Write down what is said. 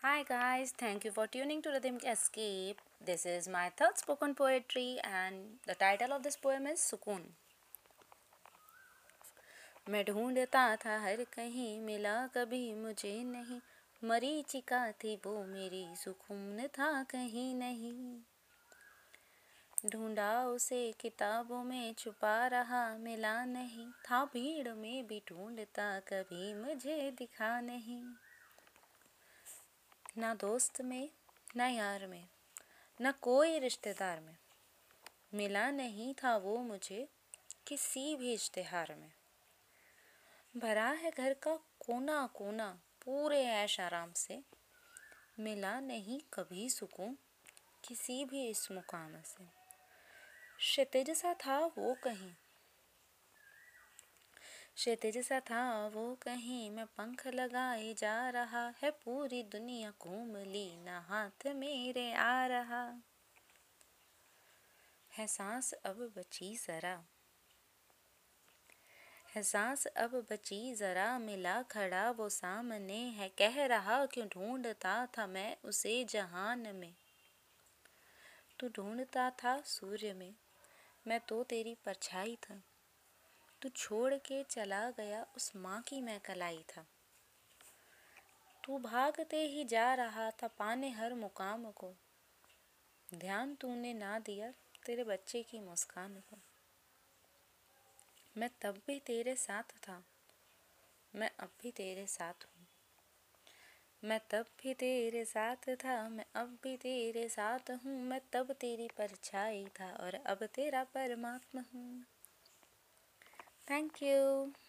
Hi guys, thank you for tuning to Rhythm Escape. This is my third spoken poetry and the title of this poem is Sukoon. मैं ढूंढता था हर कहीं मिला कभी मुझे नहीं मरीचिका थी वो मेरी सुकून था कहीं नहीं ढूंढा उसे किताबों में छुपा रहा मिला नहीं था भीड़ में भी ढूंढता कभी मुझे दिखा नहीं ना दोस्त में, ना यार में, न कोई रिश्तेदार में। मिला नहीं था वो मुझे किसी भी इश्तेहार में। भरा है घर का कोना कोना पूरे ऐश आराम से। मिला नहीं कभी सुकून किसी भी इस मुकाम से। क्षितिज सा था वो कहीं क्षितिज सा था वो कहीं मैं पंख लगाए जा रहा है, पूरी दुनिया घूम ली ना हाथ मेरे आ रहा। है सांस अब बची जरा। है सांस अब बची जरा, मिला खड़ा वो सामने है, कह रहा, क्यों ढूंढता था मैं उसे जहान में? तू ढूंढता था सूर्य में, मैं तो तेरी परछाई था। तू छोड़ के चला गया उस माँ की मैं कलाई था। तू भागते ही जा रहा था पाने हर मुकाम को। ध्यान तूने ना दिया तेरे बच्चे की मुस्कान को। मैं तब भी तेरे साथ था, मैं अब भी तेरे साथ हूँ। मैं तब भी तेरे साथ था, मैं अब भी तेरे साथ हूँ, मैं तब तेरी परछाई था और अब तेरा परमात्मा हूँ। Thank you.